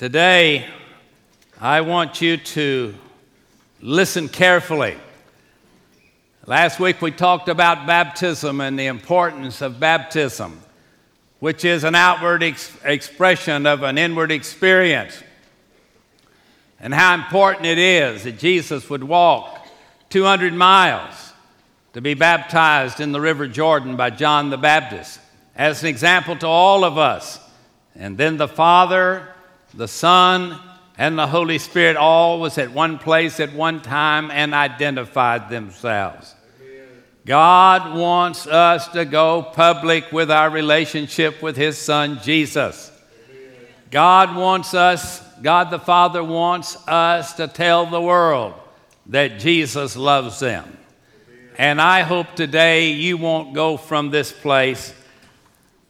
Today, I want you to listen carefully. Last week we talked about baptism and the importance of baptism, which is an outward ex- expression of an inward experience, and how important it is that Jesus would walk 200 miles to be baptized in the River Jordan by John the Baptist as an example to all of us. And then the Father, the Son, and the Holy Spirit all was at one place at one time and identified themselves. God wants us to go public with our relationship with His Son Jesus. God wants us, God the Father wants us to tell the world that Jesus loves them. And I hope today you won't go from this place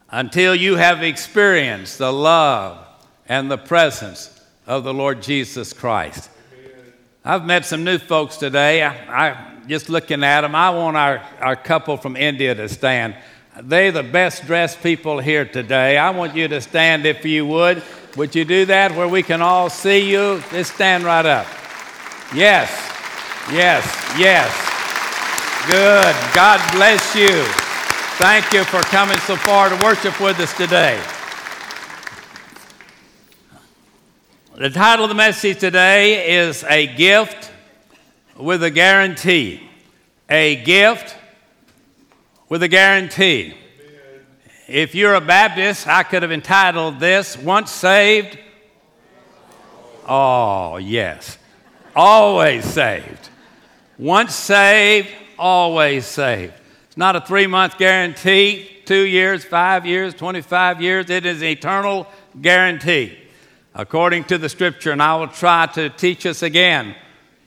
until you have experienced the love and the presence of the Lord Jesus Christ. I've met some new folks today. I, I just looking at them, I want our, our couple from India to stand. They're the best dressed people here today. I want you to stand if you would. Would you do that where we can all see you? Just stand right up. Yes, yes, yes. Good. God bless you. Thank you for coming so far to worship with us today. The title of the message today is A Gift with a Guarantee. A Gift with a Guarantee. If you're a Baptist, I could have entitled this Once Saved. Oh, yes. Always saved. Once saved, always saved. It's not a three month guarantee, two years, five years, 25 years. It is an eternal guarantee according to the scripture, and I will try to teach us again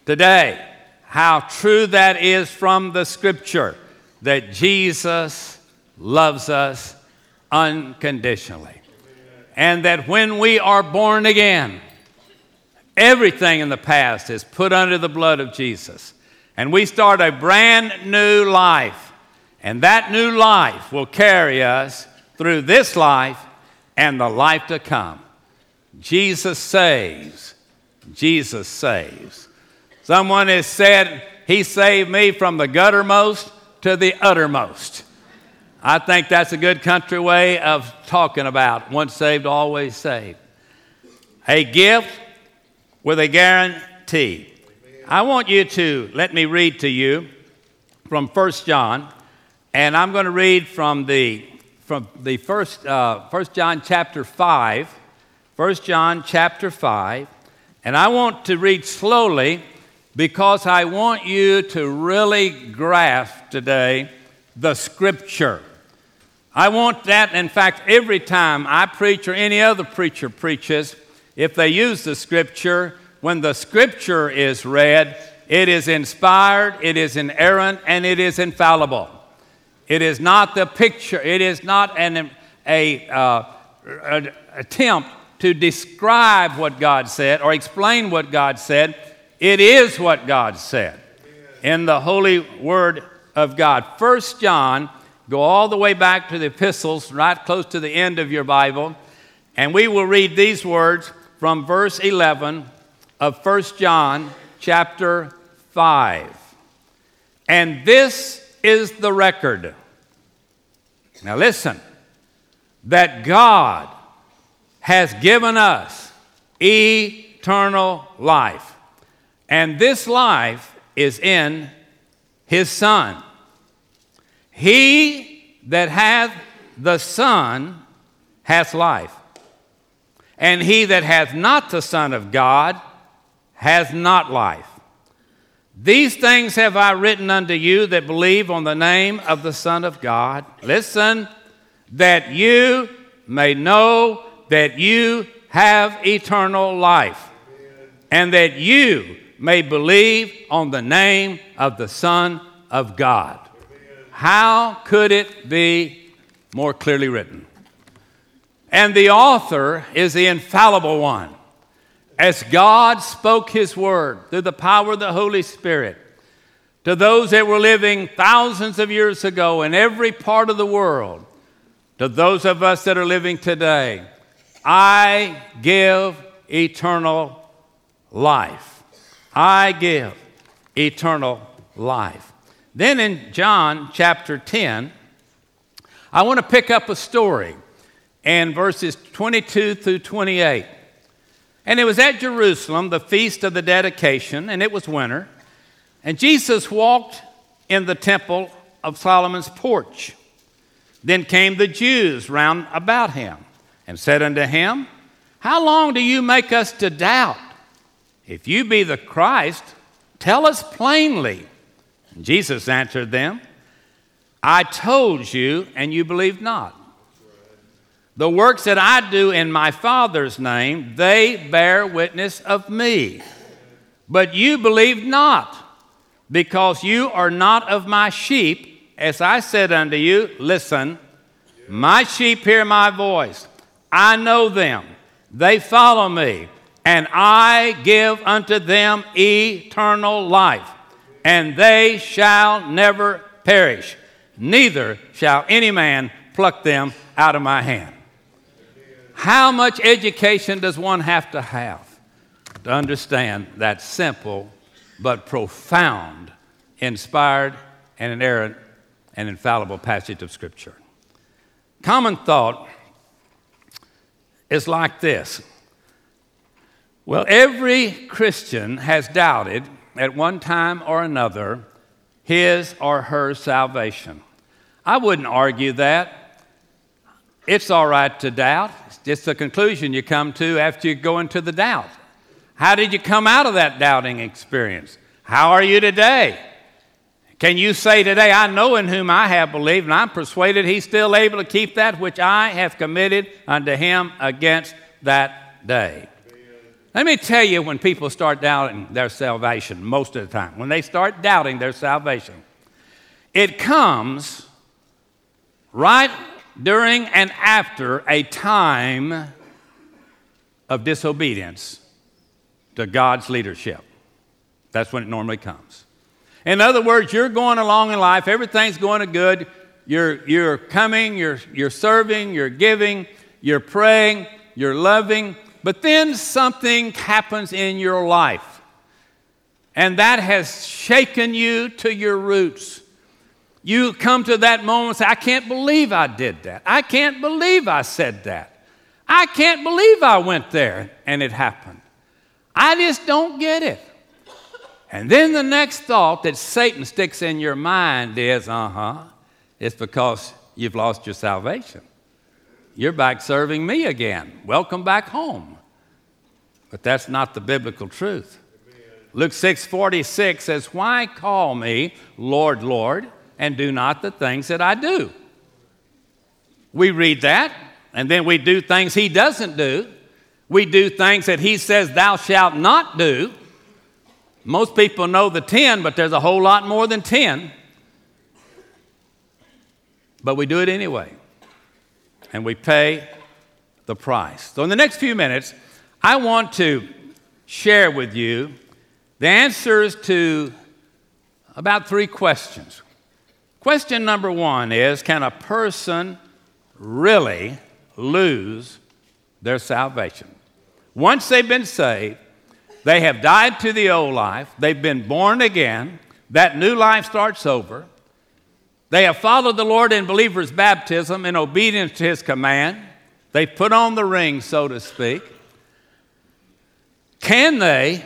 today how true that is from the scripture that Jesus loves us unconditionally. And that when we are born again, everything in the past is put under the blood of Jesus. And we start a brand new life. And that new life will carry us through this life and the life to come. Jesus saves. Jesus saves. Someone has said, He saved me from the guttermost to the uttermost. I think that's a good country way of talking about once saved, always saved. A gift with a guarantee. I want you to let me read to you from 1 John, and I'm going to read from the from the first uh, 1 John chapter 5 1 John chapter 5, and I want to read slowly because I want you to really grasp today the scripture. I want that, in fact, every time I preach or any other preacher preaches, if they use the scripture, when the scripture is read, it is inspired, it is inerrant, and it is infallible. It is not the picture, it is not an a, uh, attempt to describe what God said or explain what God said. It is what God said in the holy word of God. First John, go all the way back to the epistles, right close to the end of your Bible, and we will read these words from verse 11 of First John chapter 5. And this is the record. Now listen, that God has given us eternal life. And this life is in his Son. He that hath the Son hath life. And he that hath not the Son of God hath not life. These things have I written unto you that believe on the name of the Son of God. Listen, that you may know that you have eternal life and that you may believe on the name of the Son of God. How could it be more clearly written? And the author is the infallible one. As God spoke his word through the power of the Holy Spirit to those that were living thousands of years ago in every part of the world, to those of us that are living today, I give eternal life. I give eternal life. Then in John chapter 10, I want to pick up a story in verses 22 through 28. And it was at Jerusalem, the feast of the dedication, and it was winter. And Jesus walked in the temple of Solomon's porch. Then came the Jews round about him and said unto him, How long do you make us to doubt? If you be the Christ, tell us plainly. And Jesus answered them, I told you, and you believed not. The works that I do in my Father's name, they bear witness of me. But you believe not, because you are not of my sheep. As I said unto you, listen, my sheep hear my voice. I know them, they follow me, and I give unto them eternal life, and they shall never perish, neither shall any man pluck them out of my hand. How much education does one have to have to understand that simple but profound, inspired, and inerrant and infallible passage of Scripture? Common thought is like this Well, every Christian has doubted at one time or another his or her salvation. I wouldn't argue that. It's all right to doubt. It's just the conclusion you come to after you go into the doubt. How did you come out of that doubting experience? How are you today? Can you say today, I know in whom I have believed, and I'm persuaded he's still able to keep that which I have committed unto him against that day? Let me tell you when people start doubting their salvation, most of the time, when they start doubting their salvation, it comes right during and after a time of disobedience to God's leadership. That's when it normally comes. In other words, you're going along in life, everything's going good, you're, you're coming, you're, you're serving, you're giving, you're praying, you're loving, but then something happens in your life. And that has shaken you to your roots. You come to that moment and say, I can't believe I did that. I can't believe I said that. I can't believe I went there and it happened. I just don't get it. And then the next thought that Satan sticks in your mind is, uh huh, it's because you've lost your salvation. You're back serving me again. Welcome back home. But that's not the biblical truth. Luke 6 46 says, Why call me Lord, Lord? and do not the things that I do. We read that, and then we do things he doesn't do. We do things that he says, Thou shalt not do. Most people know the 10, but there's a whole lot more than 10. But we do it anyway, and we pay the price. So, in the next few minutes, I want to share with you the answers to about three questions. Question number one is Can a person really lose their salvation? Once they've been saved, they have died to the old life, they've been born again, that new life starts over. They have followed the Lord in believer's baptism in obedience to his command. They've put on the ring, so to speak. Can they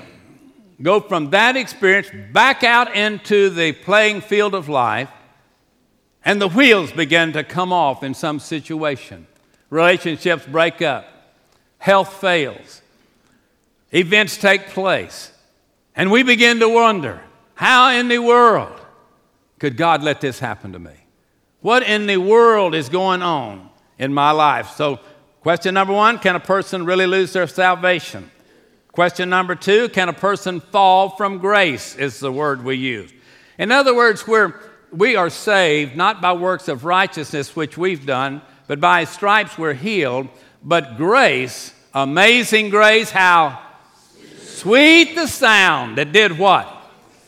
go from that experience back out into the playing field of life and the wheels begin to come off in some situation. Relationships break up, health fails, events take place, and we begin to wonder how in the world could God let this happen to me? What in the world is going on in my life? So, question number one can a person really lose their salvation? Question number two can a person fall from grace? Is the word we use. In other words, we're we are saved not by works of righteousness which we've done, but by stripes we're healed. But grace, amazing grace, how sweet the sound that did what?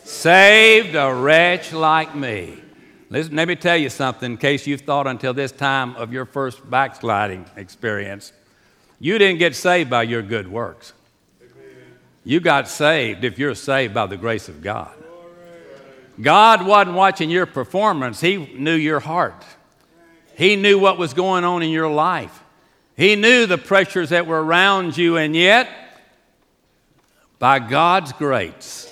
Saved a wretch like me. Listen, let me tell you something in case you've thought until this time of your first backsliding experience. You didn't get saved by your good works. You got saved if you're saved by the grace of God. God wasn't watching your performance, He knew your heart. He knew what was going on in your life. He knew the pressures that were around you, and yet, by God's grace,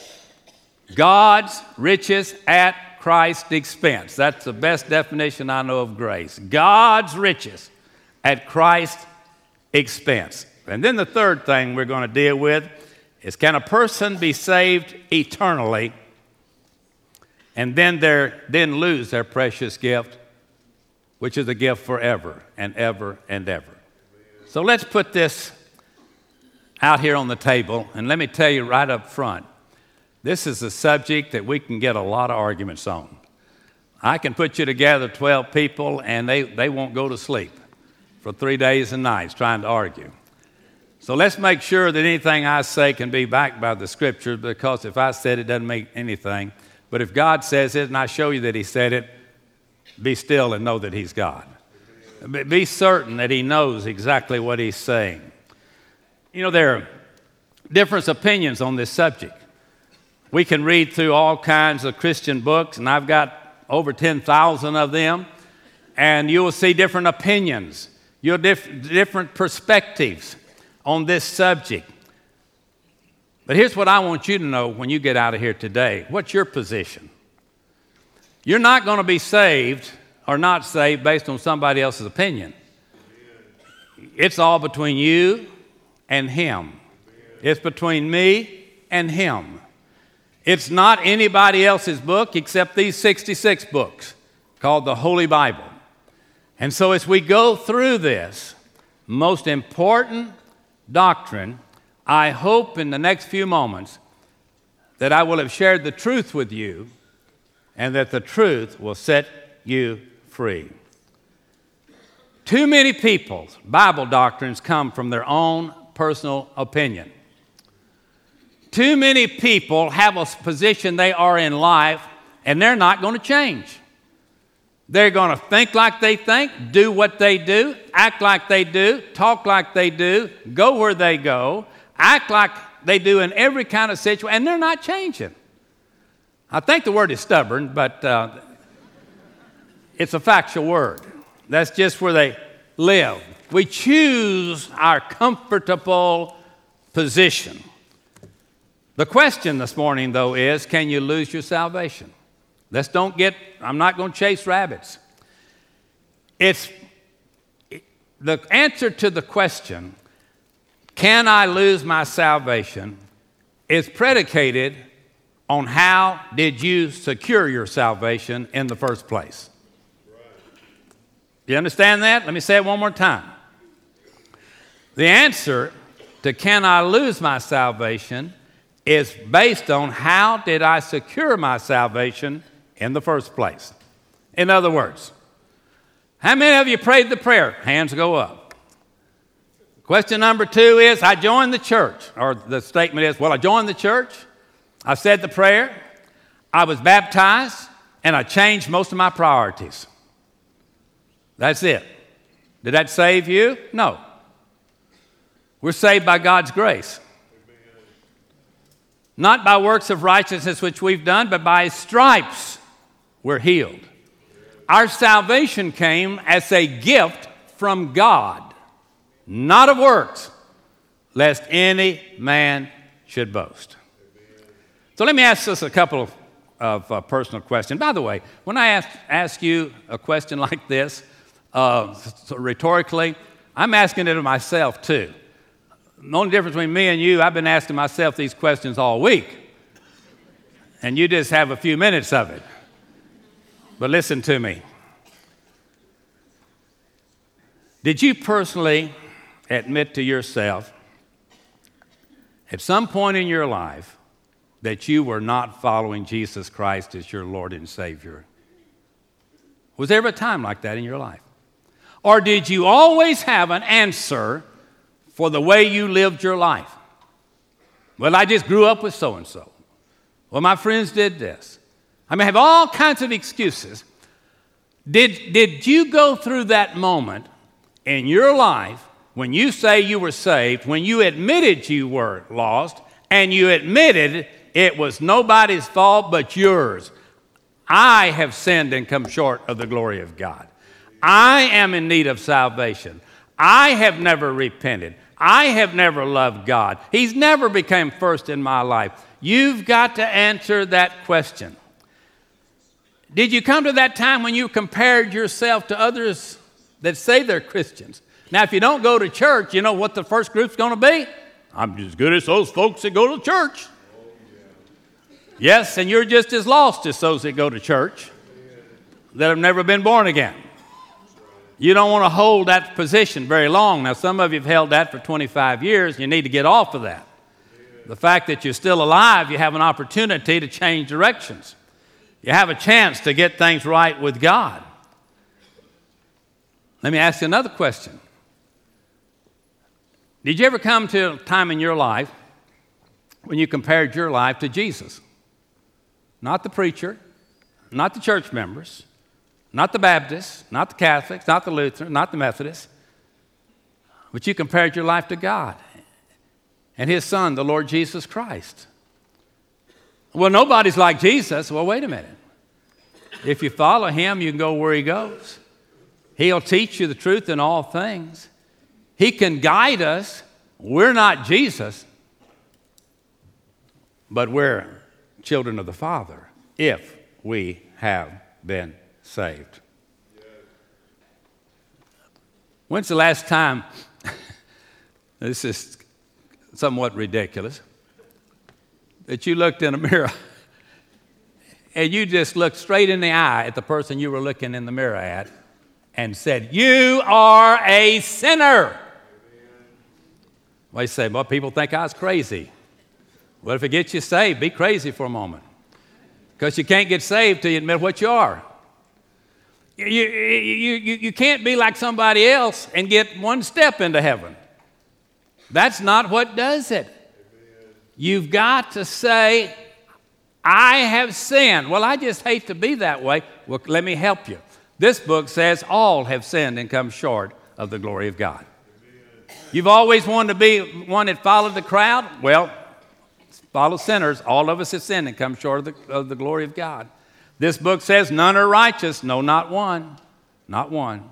God's riches at Christ's expense. That's the best definition I know of grace. God's riches at Christ's expense. And then the third thing we're going to deal with is can a person be saved eternally and then, then lose their precious gift, which is a gift forever and ever and ever? So let's put this out here on the table, and let me tell you right up front this is a subject that we can get a lot of arguments on. I can put you together 12 people, and they, they won't go to sleep for three days and nights trying to argue. So let's make sure that anything I say can be backed by the scriptures because if I said it, doesn't make anything. But if God says it and I show you that He said it, be still and know that He's God. Be certain that He knows exactly what He's saying. You know, there are different opinions on this subject. We can read through all kinds of Christian books, and I've got over 10,000 of them, and you will see different opinions, you'll diff- different perspectives on this subject. But here's what I want you to know when you get out of here today what's your position? You're not going to be saved or not saved based on somebody else's opinion. It's all between you and Him. It's between me and Him. It's not anybody else's book except these 66 books called the Holy Bible. And so, as we go through this most important doctrine, I hope in the next few moments that I will have shared the truth with you and that the truth will set you free. Too many people's Bible doctrines come from their own personal opinion. Too many people have a position they are in life and they're not going to change. They're going to think like they think, do what they do, act like they do, talk like they do, go where they go, act like they do in every kind of situation, and they're not changing. I think the word is stubborn, but uh, it's a factual word. That's just where they live. We choose our comfortable position. The question this morning, though, is can you lose your salvation? Let's don't get, I'm not going to chase rabbits. It's the answer to the question, can I lose my salvation, is predicated on how did you secure your salvation in the first place. You understand that? Let me say it one more time. The answer to can I lose my salvation is based on how did I secure my salvation in the first place. In other words, how many of you prayed the prayer? Hands go up. Question number two is I joined the church, or the statement is, well, I joined the church, I said the prayer, I was baptized, and I changed most of my priorities. That's it. Did that save you? No. We're saved by God's grace not by works of righteousness which we've done, but by stripes we're healed. Our salvation came as a gift from God, not of works, lest any man should boast. So let me ask us a couple of, of uh, personal questions. By the way, when I ask, ask you a question like this, uh, so rhetorically, I'm asking it of myself too. The only difference between me and you, I've been asking myself these questions all week. And you just have a few minutes of it. But listen to me. Did you personally admit to yourself at some point in your life that you were not following Jesus Christ as your Lord and Savior? Was there ever a time like that in your life? Or did you always have an answer for the way you lived your life. Well, I just grew up with so and so. Well, my friends did this. I may have all kinds of excuses. Did, did you go through that moment in your life when you say you were saved, when you admitted you were lost, and you admitted it was nobody's fault but yours, I have sinned and come short of the glory of God. I am in need of salvation. I have never repented. I have never loved God. He's never become first in my life. You've got to answer that question. Did you come to that time when you compared yourself to others that say they're Christians? Now, if you don't go to church, you know what the first group's going to be? I'm as good as those folks that go to church. Yes, and you're just as lost as those that go to church that have never been born again. You don't want to hold that position very long. Now, some of you have held that for 25 years. You need to get off of that. The fact that you're still alive, you have an opportunity to change directions. You have a chance to get things right with God. Let me ask you another question. Did you ever come to a time in your life when you compared your life to Jesus? Not the preacher, not the church members, not the Baptists, not the Catholics, not the Lutherans, not the Methodists, but you compared your life to God and His Son, the Lord Jesus Christ. Well, nobody's like Jesus. Well, wait a minute. If you follow Him, you can go where He goes. He'll teach you the truth in all things. He can guide us. We're not Jesus, but we're children of the Father if we have been saved. When's the last time? this is somewhat ridiculous. That you looked in a mirror and you just looked straight in the eye at the person you were looking in the mirror at and said, You are a sinner. Well, you say, Well, people think I was crazy. Well, if it gets you saved, be crazy for a moment. Because you can't get saved till you admit what you are. You, you, you, you can't be like somebody else and get one step into heaven. That's not what does it. You've got to say, I have sinned. Well, I just hate to be that way. Well, let me help you. This book says all have sinned and come short of the glory of God. You've always wanted to be one that followed the crowd? Well, follow sinners. All of us have sinned and come short of the, of the glory of God. This book says, None are righteous. No, not one. Not one.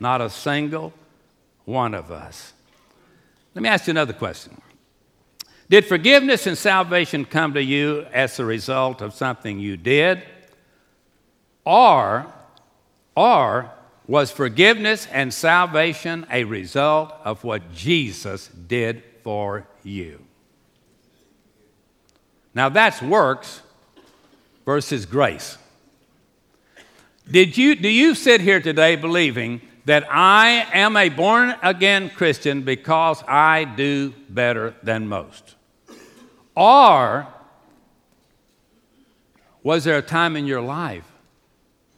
Not a single one of us. Let me ask you another question. Did forgiveness and salvation come to you as a result of something you did? Or, or was forgiveness and salvation a result of what Jesus did for you? Now that's works versus grace. Did you, do you sit here today believing that I am a born again Christian because I do better than most? Or was there a time in your life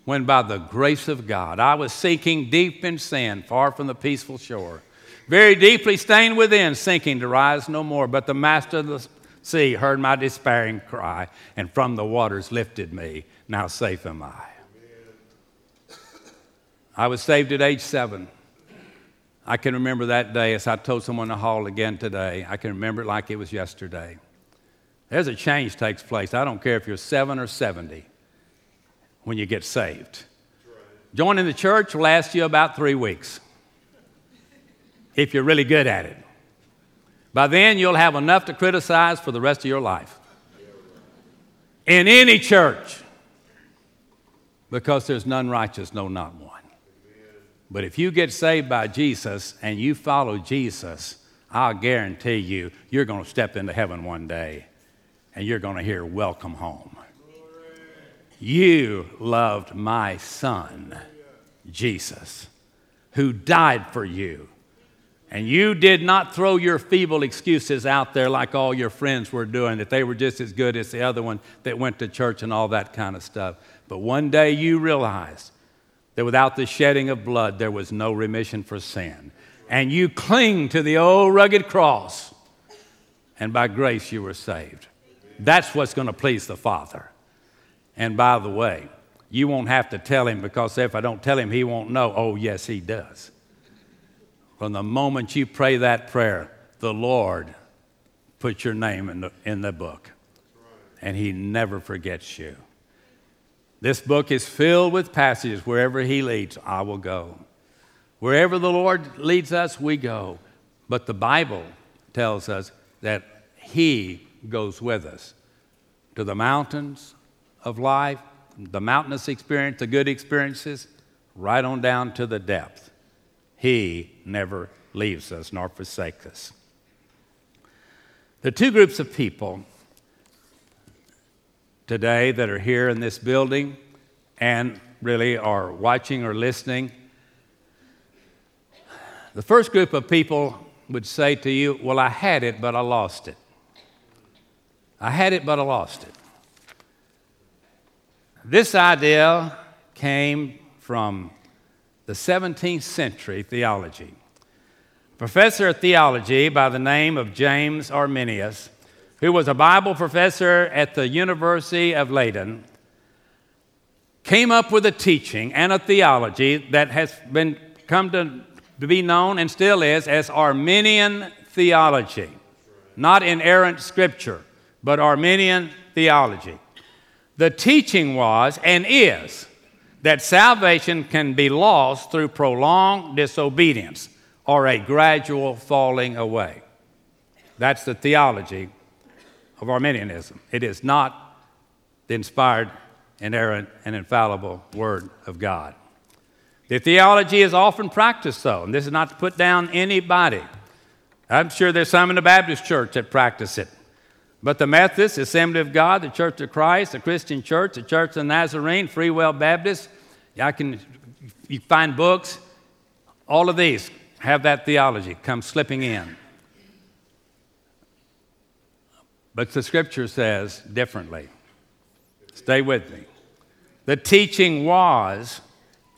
when, by the grace of God, I was sinking deep in sin, far from the peaceful shore, very deeply stained within, sinking to rise no more? But the master of the sea heard my despairing cry, and from the waters lifted me. Now safe am I. I was saved at age seven. I can remember that day as I told someone in the hall again today. I can remember it like it was yesterday. There's a change takes place. I don't care if you're seven or 70 when you get saved. Joining the church will last you about three weeks if you're really good at it. By then, you'll have enough to criticize for the rest of your life. In any church, because there's none righteous, no, not one. But if you get saved by Jesus and you follow Jesus, I'll guarantee you, you're going to step into heaven one day and you're going to hear, Welcome home. You loved my son, Jesus, who died for you. And you did not throw your feeble excuses out there like all your friends were doing, that they were just as good as the other one that went to church and all that kind of stuff. But one day you realized that without the shedding of blood, there was no remission for sin. And you cling to the old rugged cross, and by grace you were saved. That's what's going to please the Father. And by the way, you won't have to tell him because if I don't tell him, he won't know. Oh, yes, he does. from the moment you pray that prayer, the Lord puts your name in the, in the book. And He never forgets you. This book is filled with passages. Wherever He leads, I will go. Wherever the Lord leads us, we go. But the Bible tells us that He goes with us to the mountains of life, the mountainous experience, the good experiences, right on down to the depth. He never leaves us nor forsakes us. The two groups of people today that are here in this building and really are watching or listening. The first group of people would say to you, Well, I had it, but I lost it. I had it, but I lost it. This idea came from the 17th century theology. A professor of theology by the name of James Arminius, who was a Bible professor at the University of Leiden, came up with a teaching and a theology that has been come to be known and still is as Arminian theology. Not inerrant scripture, but Arminian theology. The teaching was and is that salvation can be lost through prolonged disobedience or a gradual falling away. That's the theology of Arminianism. It is not the inspired, inerrant, and infallible Word of God. The theology is often practiced, though, and this is not to put down anybody. I'm sure there's some in the Baptist church that practice it. But the Methodist, Assembly of God, the Church of Christ, the Christian Church, the Church of the Nazarene, Free Will Baptist, I can you find books. All of these have that theology come slipping in. But the scripture says differently. Stay with me. The teaching was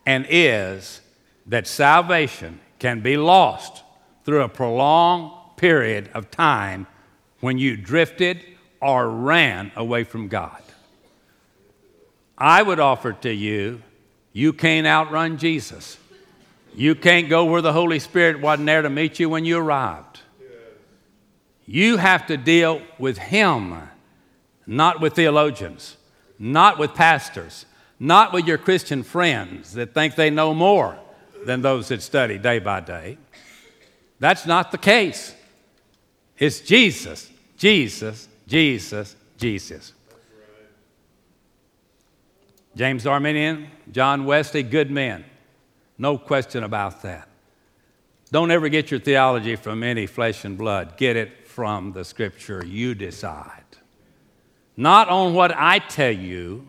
and is that salvation can be lost through a prolonged period of time when you drifted or ran away from God. I would offer to you, you can't outrun Jesus. You can't go where the Holy Spirit wasn't there to meet you when you arrived. You have to deal with Him, not with theologians, not with pastors, not with your Christian friends that think they know more than those that study day by day. That's not the case. It's Jesus, Jesus, Jesus, Jesus. James Arminian, John Wesley, good men. No question about that. Don't ever get your theology from any flesh and blood. Get it from the scripture. You decide. Not on what I tell you.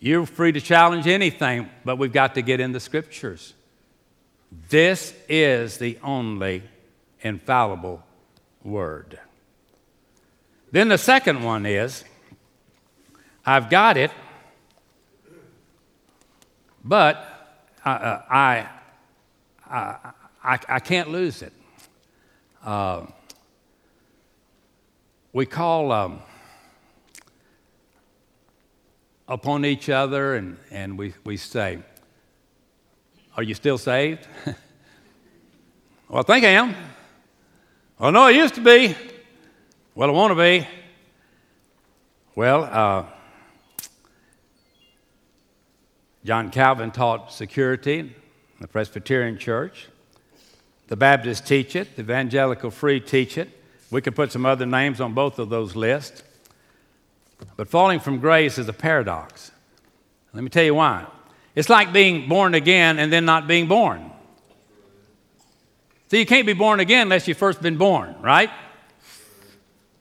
You're free to challenge anything, but we've got to get in the scriptures. This is the only infallible word. Then the second one is I've got it, but I, uh, I, I, I, I, can't lose it. Uh, we call um, upon each other and, and we, we say, Are you still saved? well, I think I am. Well, no, I used to be. Well, I want to be. Well, uh, John Calvin taught security in the Presbyterian Church. The Baptists teach it, the Evangelical Free teach it. We could put some other names on both of those lists. But falling from grace is a paradox. Let me tell you why. It's like being born again and then not being born. See, you can't be born again unless you've first been born, right?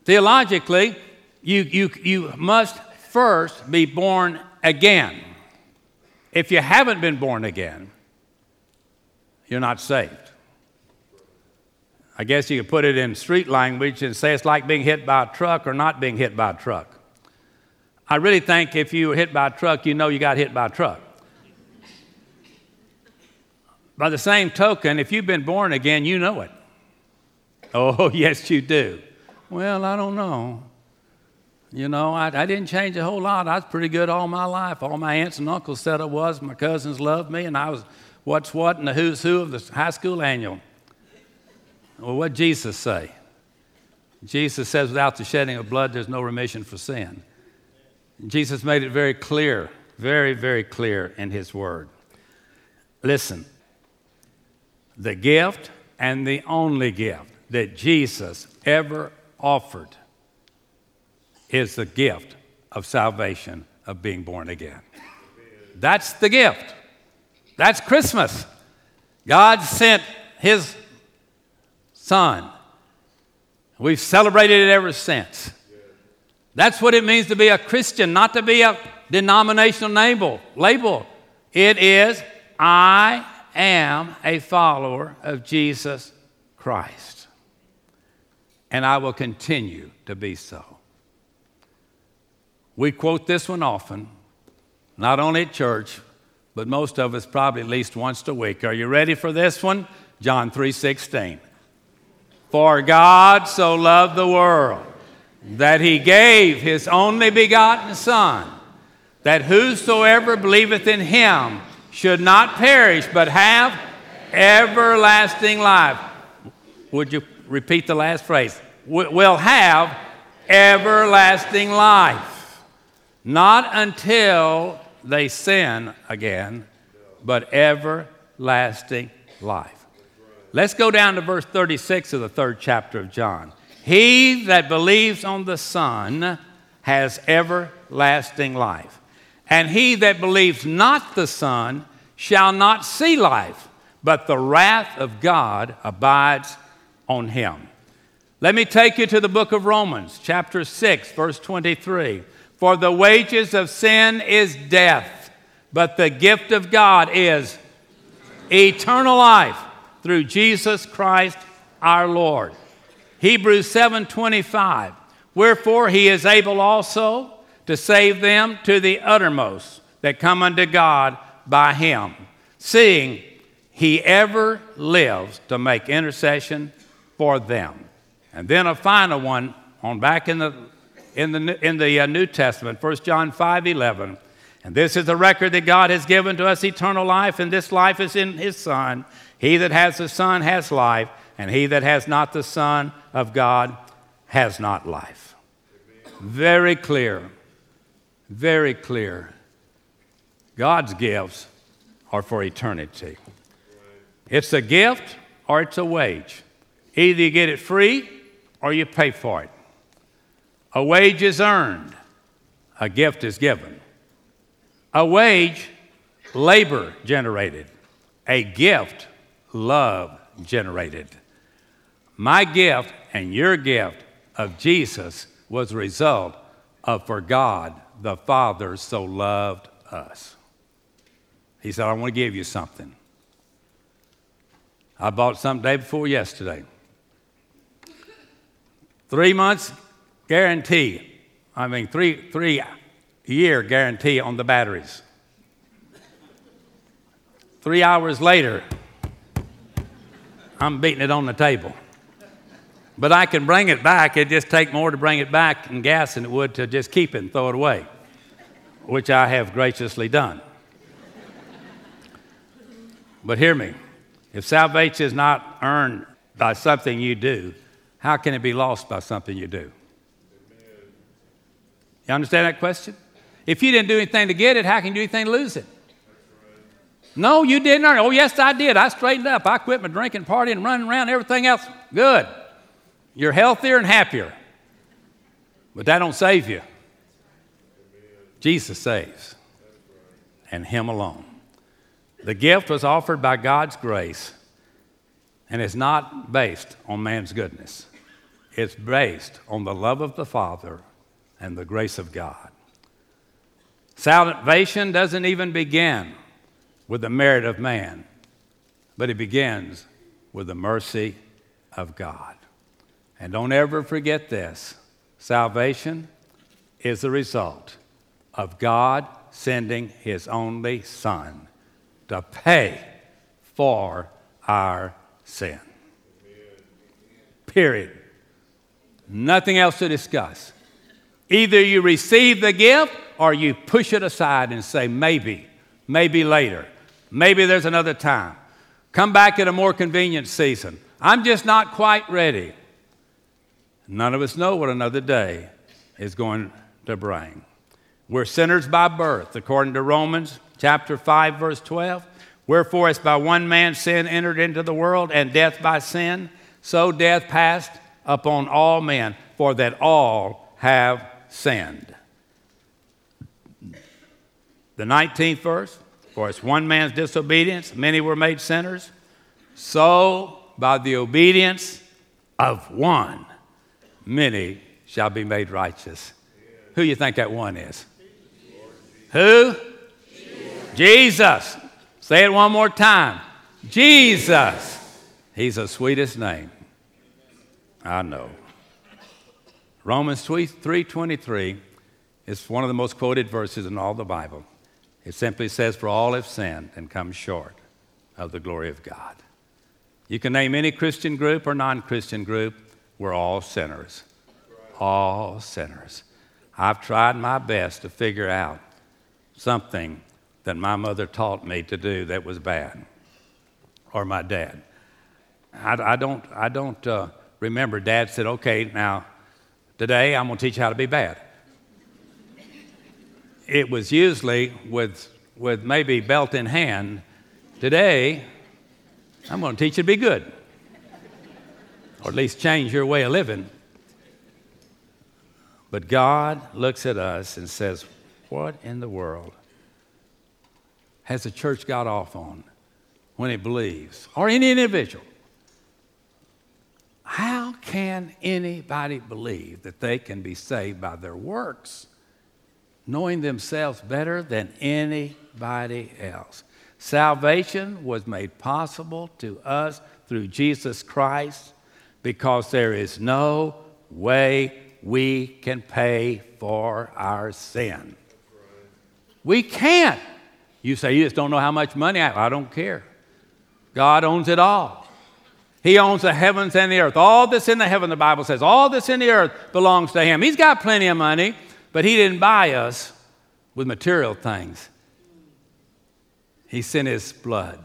Theologically, you, you, you must first be born again. If you haven't been born again, you're not saved. I guess you could put it in street language and say it's like being hit by a truck or not being hit by a truck. I really think if you were hit by a truck, you know you got hit by a truck. By the same token, if you've been born again, you know it. Oh, yes, you do. Well, I don't know. You know, I, I, didn't change a whole lot. I was pretty good all my life. All my aunts and uncles said I was. My cousins loved me, and I was what's what in the who's who of the high school annual. Well, what Jesus say? Jesus says, without the shedding of blood, there's no remission for sin. Jesus made it very clear, very, very clear in his word. Listen, the gift and the only gift that Jesus ever offered is the gift of salvation, of being born again. That's the gift. That's Christmas. God sent his son. We've celebrated it ever since. That's what it means to be a Christian, not to be a denominational label. label. It is, I am a follower of Jesus Christ. And I will continue to be so. We quote this one often, not only at church, but most of us probably at least once a week. Are you ready for this one? John 3:16. For God so loved the world that he gave his only begotten Son, that whosoever believeth in him should not perish, but have everlasting life. Would you repeat the last phrase? Will have everlasting life. Not until they sin again, but everlasting life. Let's go down to verse 36 of the third chapter of John. He that believes on the Son has everlasting life. And he that believes not the Son shall not see life, but the wrath of God abides on him. Let me take you to the book of Romans, chapter 6, verse 23. For the wages of sin is death, but the gift of God is eternal life through Jesus Christ our Lord. Hebrews 7:25. Wherefore he is able also to save them to the uttermost that come unto God by him, seeing he ever lives to make intercession for them. And then a final one on back in the in the in the uh, New Testament, 1 John 5:11. And this is the record that God has given to us eternal life, and this life is in his Son. He that has the Son has life, and he that has not the Son of God has not life. Very clear. Very clear. God's gifts are for eternity. It's a gift or it's a wage. Either you get it free or you pay for it. A wage is earned, a gift is given. A wage, labor generated. A gift, love generated. My gift and your gift of Jesus was a result of for God the Father so loved us. He said, I want to give you something. I bought something day before yesterday. Three months guarantee. I mean, three, three year guarantee on the batteries. Three hours later, I'm beating it on the table. But I can bring it back. It just take more to bring it back in gas than it would to just keep it and throw it away, which I have graciously done. but hear me. If salvation is not earned by something you do, how can it be lost by something you do? You understand that question? If you didn't do anything to get it, how can you do anything to lose it? No, you didn't earn it. Oh, yes, I did. I straightened up. I quit my drinking, partying, running around, everything else. Good. You're healthier and happier. But that don't save you. Jesus saves, and Him alone. The gift was offered by God's grace, and it's not based on man's goodness. It's based on the love of the Father and the grace of God. Salvation doesn't even begin with the merit of man, but it begins with the mercy of God. And don't ever forget this salvation is the result of God sending His only Son to pay for our sin. Period. Nothing else to discuss. Either you receive the gift or you push it aside and say, maybe, maybe later, maybe there's another time. Come back at a more convenient season. I'm just not quite ready. None of us know what another day is going to bring. We're sinners by birth, according to Romans chapter 5, verse 12. Wherefore, as by one man sin entered into the world, and death by sin, so death passed upon all men, for that all have sinned. The 19th verse, for as one man's disobedience, many were made sinners, so by the obedience of one, many shall be made righteous. Who you think that one is? Who? Jesus. Jesus. Say it one more time. Jesus. He's the sweetest name. I know. Romans 3:23 is one of the most quoted verses in all the Bible. It simply says, For all have sinned and come short of the glory of God. You can name any Christian group or non Christian group, we're all sinners. All sinners. I've tried my best to figure out something that my mother taught me to do that was bad, or my dad. I, I don't, I don't uh, remember dad said, okay, now today I'm going to teach you how to be bad it was usually with, with maybe belt in hand. Today, I'm going to teach you to be good, or at least change your way of living. But God looks at us and says, What in the world has the church got off on when it believes, or any individual? How can anybody believe that they can be saved by their works? Knowing themselves better than anybody else. Salvation was made possible to us through Jesus Christ because there is no way we can pay for our sin. We can't. You say, You just don't know how much money I have. I don't care. God owns it all. He owns the heavens and the earth. All this in the heaven, the Bible says, all this in the earth belongs to Him. He's got plenty of money. But He didn't buy us with material things. He sent His blood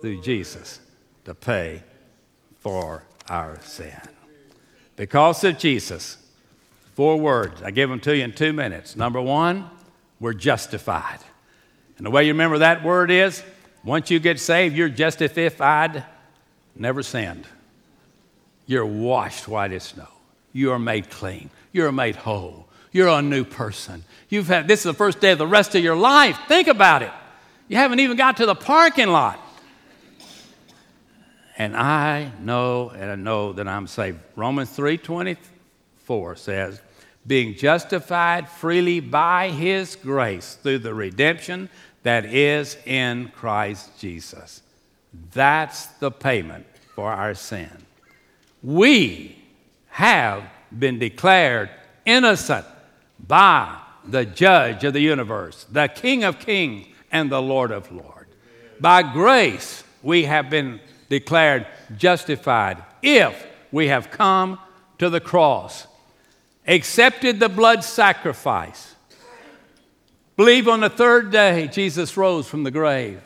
through Jesus to pay for our sin. Because of Jesus, four words. I give them to you in two minutes. Number one, we're justified. And the way you remember that word is once you get saved, you're justified, never sinned. You're washed white as snow. You are made clean. You're made whole. You're a new person. You've had this is the first day of the rest of your life. Think about it. You haven't even got to the parking lot. And I know and I know that I'm saved. Romans 3:24 says, being justified freely by his grace through the redemption that is in Christ Jesus. That's the payment for our sin. We have been declared innocent by the judge of the universe, the King of kings and the Lord of lords. By grace, we have been declared justified if we have come to the cross, accepted the blood sacrifice, believe on the third day Jesus rose from the grave,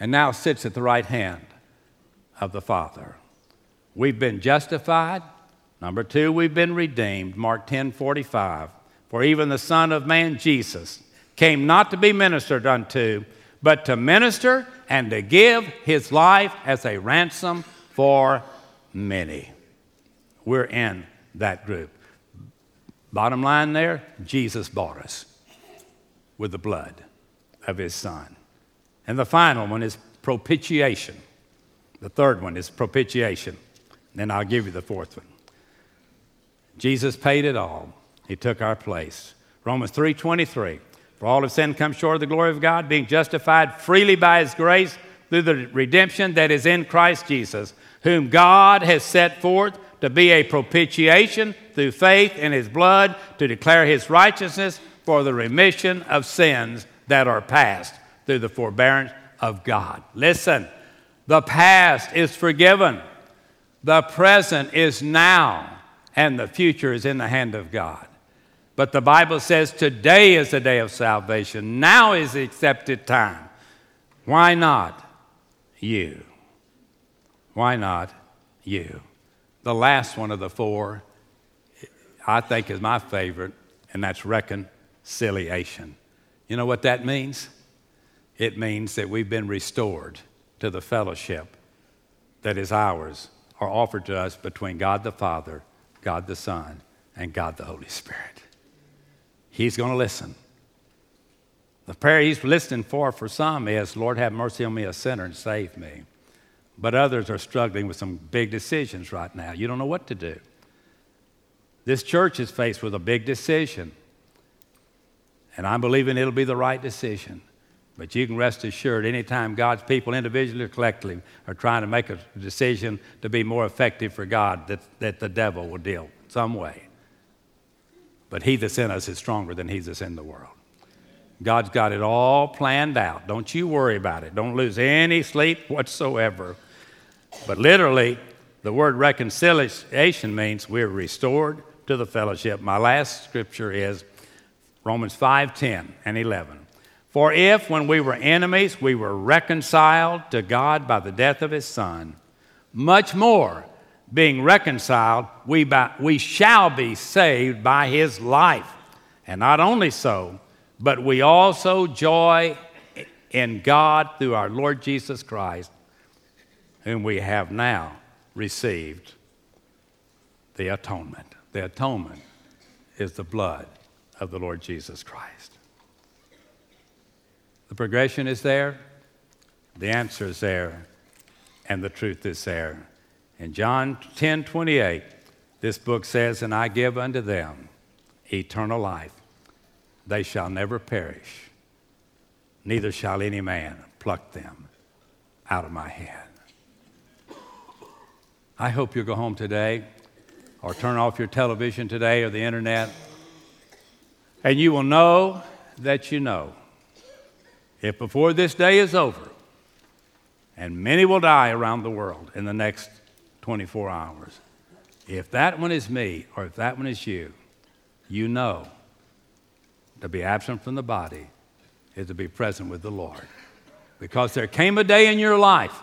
and now sits at the right hand of the Father. We've been justified, Number two, we've been redeemed. Mark 10 45. For even the Son of Man, Jesus, came not to be ministered unto, but to minister and to give his life as a ransom for many. We're in that group. Bottom line there Jesus bought us with the blood of his Son. And the final one is propitiation. The third one is propitiation. Then I'll give you the fourth one. Jesus paid it all. He took our place. Romans 3:23. For all have sinned come short of the glory of God, being justified freely by his grace through the redemption that is in Christ Jesus, whom God has set forth to be a propitiation through faith in his blood to declare his righteousness for the remission of sins that are past through the forbearance of God. Listen, the past is forgiven. The present is now and the future is in the hand of God. But the Bible says today is the day of salvation. Now is the accepted time. Why not you? Why not you. The last one of the four, I think, is my favorite, and that's reconciliation. You know what that means? It means that we've been restored to the fellowship that is ours or offered to us between God the Father, God the Son, and God the Holy Spirit. He's going to listen. The prayer he's listening for for some is, Lord, have mercy on me, a sinner, and save me. But others are struggling with some big decisions right now. You don't know what to do. This church is faced with a big decision, and I'm believing it'll be the right decision. But you can rest assured, anytime God's people, individually or collectively, are trying to make a decision to be more effective for God, that, that the devil will deal some way. But he that's in us is stronger than he that's in the world. God's got it all planned out. Don't you worry about it. Don't lose any sleep whatsoever. But literally, the word reconciliation means we're restored to the fellowship. My last scripture is Romans 5 10 and 11. For if, when we were enemies, we were reconciled to God by the death of his Son, much more, being reconciled, we, by, we shall be saved by his life. And not only so, but we also joy in God through our Lord Jesus Christ, whom we have now received the atonement. The atonement is the blood of the Lord Jesus Christ. The progression is there, the answer is there, and the truth is there. In John 10 28, this book says, And I give unto them eternal life. They shall never perish, neither shall any man pluck them out of my hand. I hope you'll go home today or turn off your television today or the internet, and you will know that you know. If before this day is over, and many will die around the world in the next 24 hours, if that one is me or if that one is you, you know to be absent from the body is to be present with the Lord. Because there came a day in your life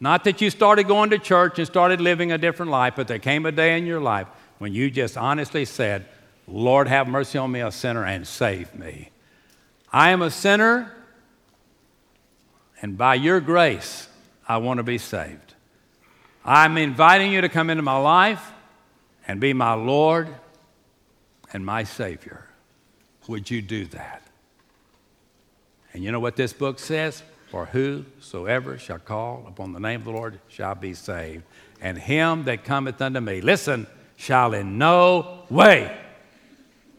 not that you started going to church and started living a different life, but there came a day in your life when you just honestly said, Lord, have mercy on me, a sinner, and save me. I am a sinner, and by your grace, I want to be saved. I'm inviting you to come into my life and be my Lord and my Savior. Would you do that? And you know what this book says? For whosoever shall call upon the name of the Lord shall be saved. And him that cometh unto me, listen, shall in no way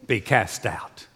be cast out.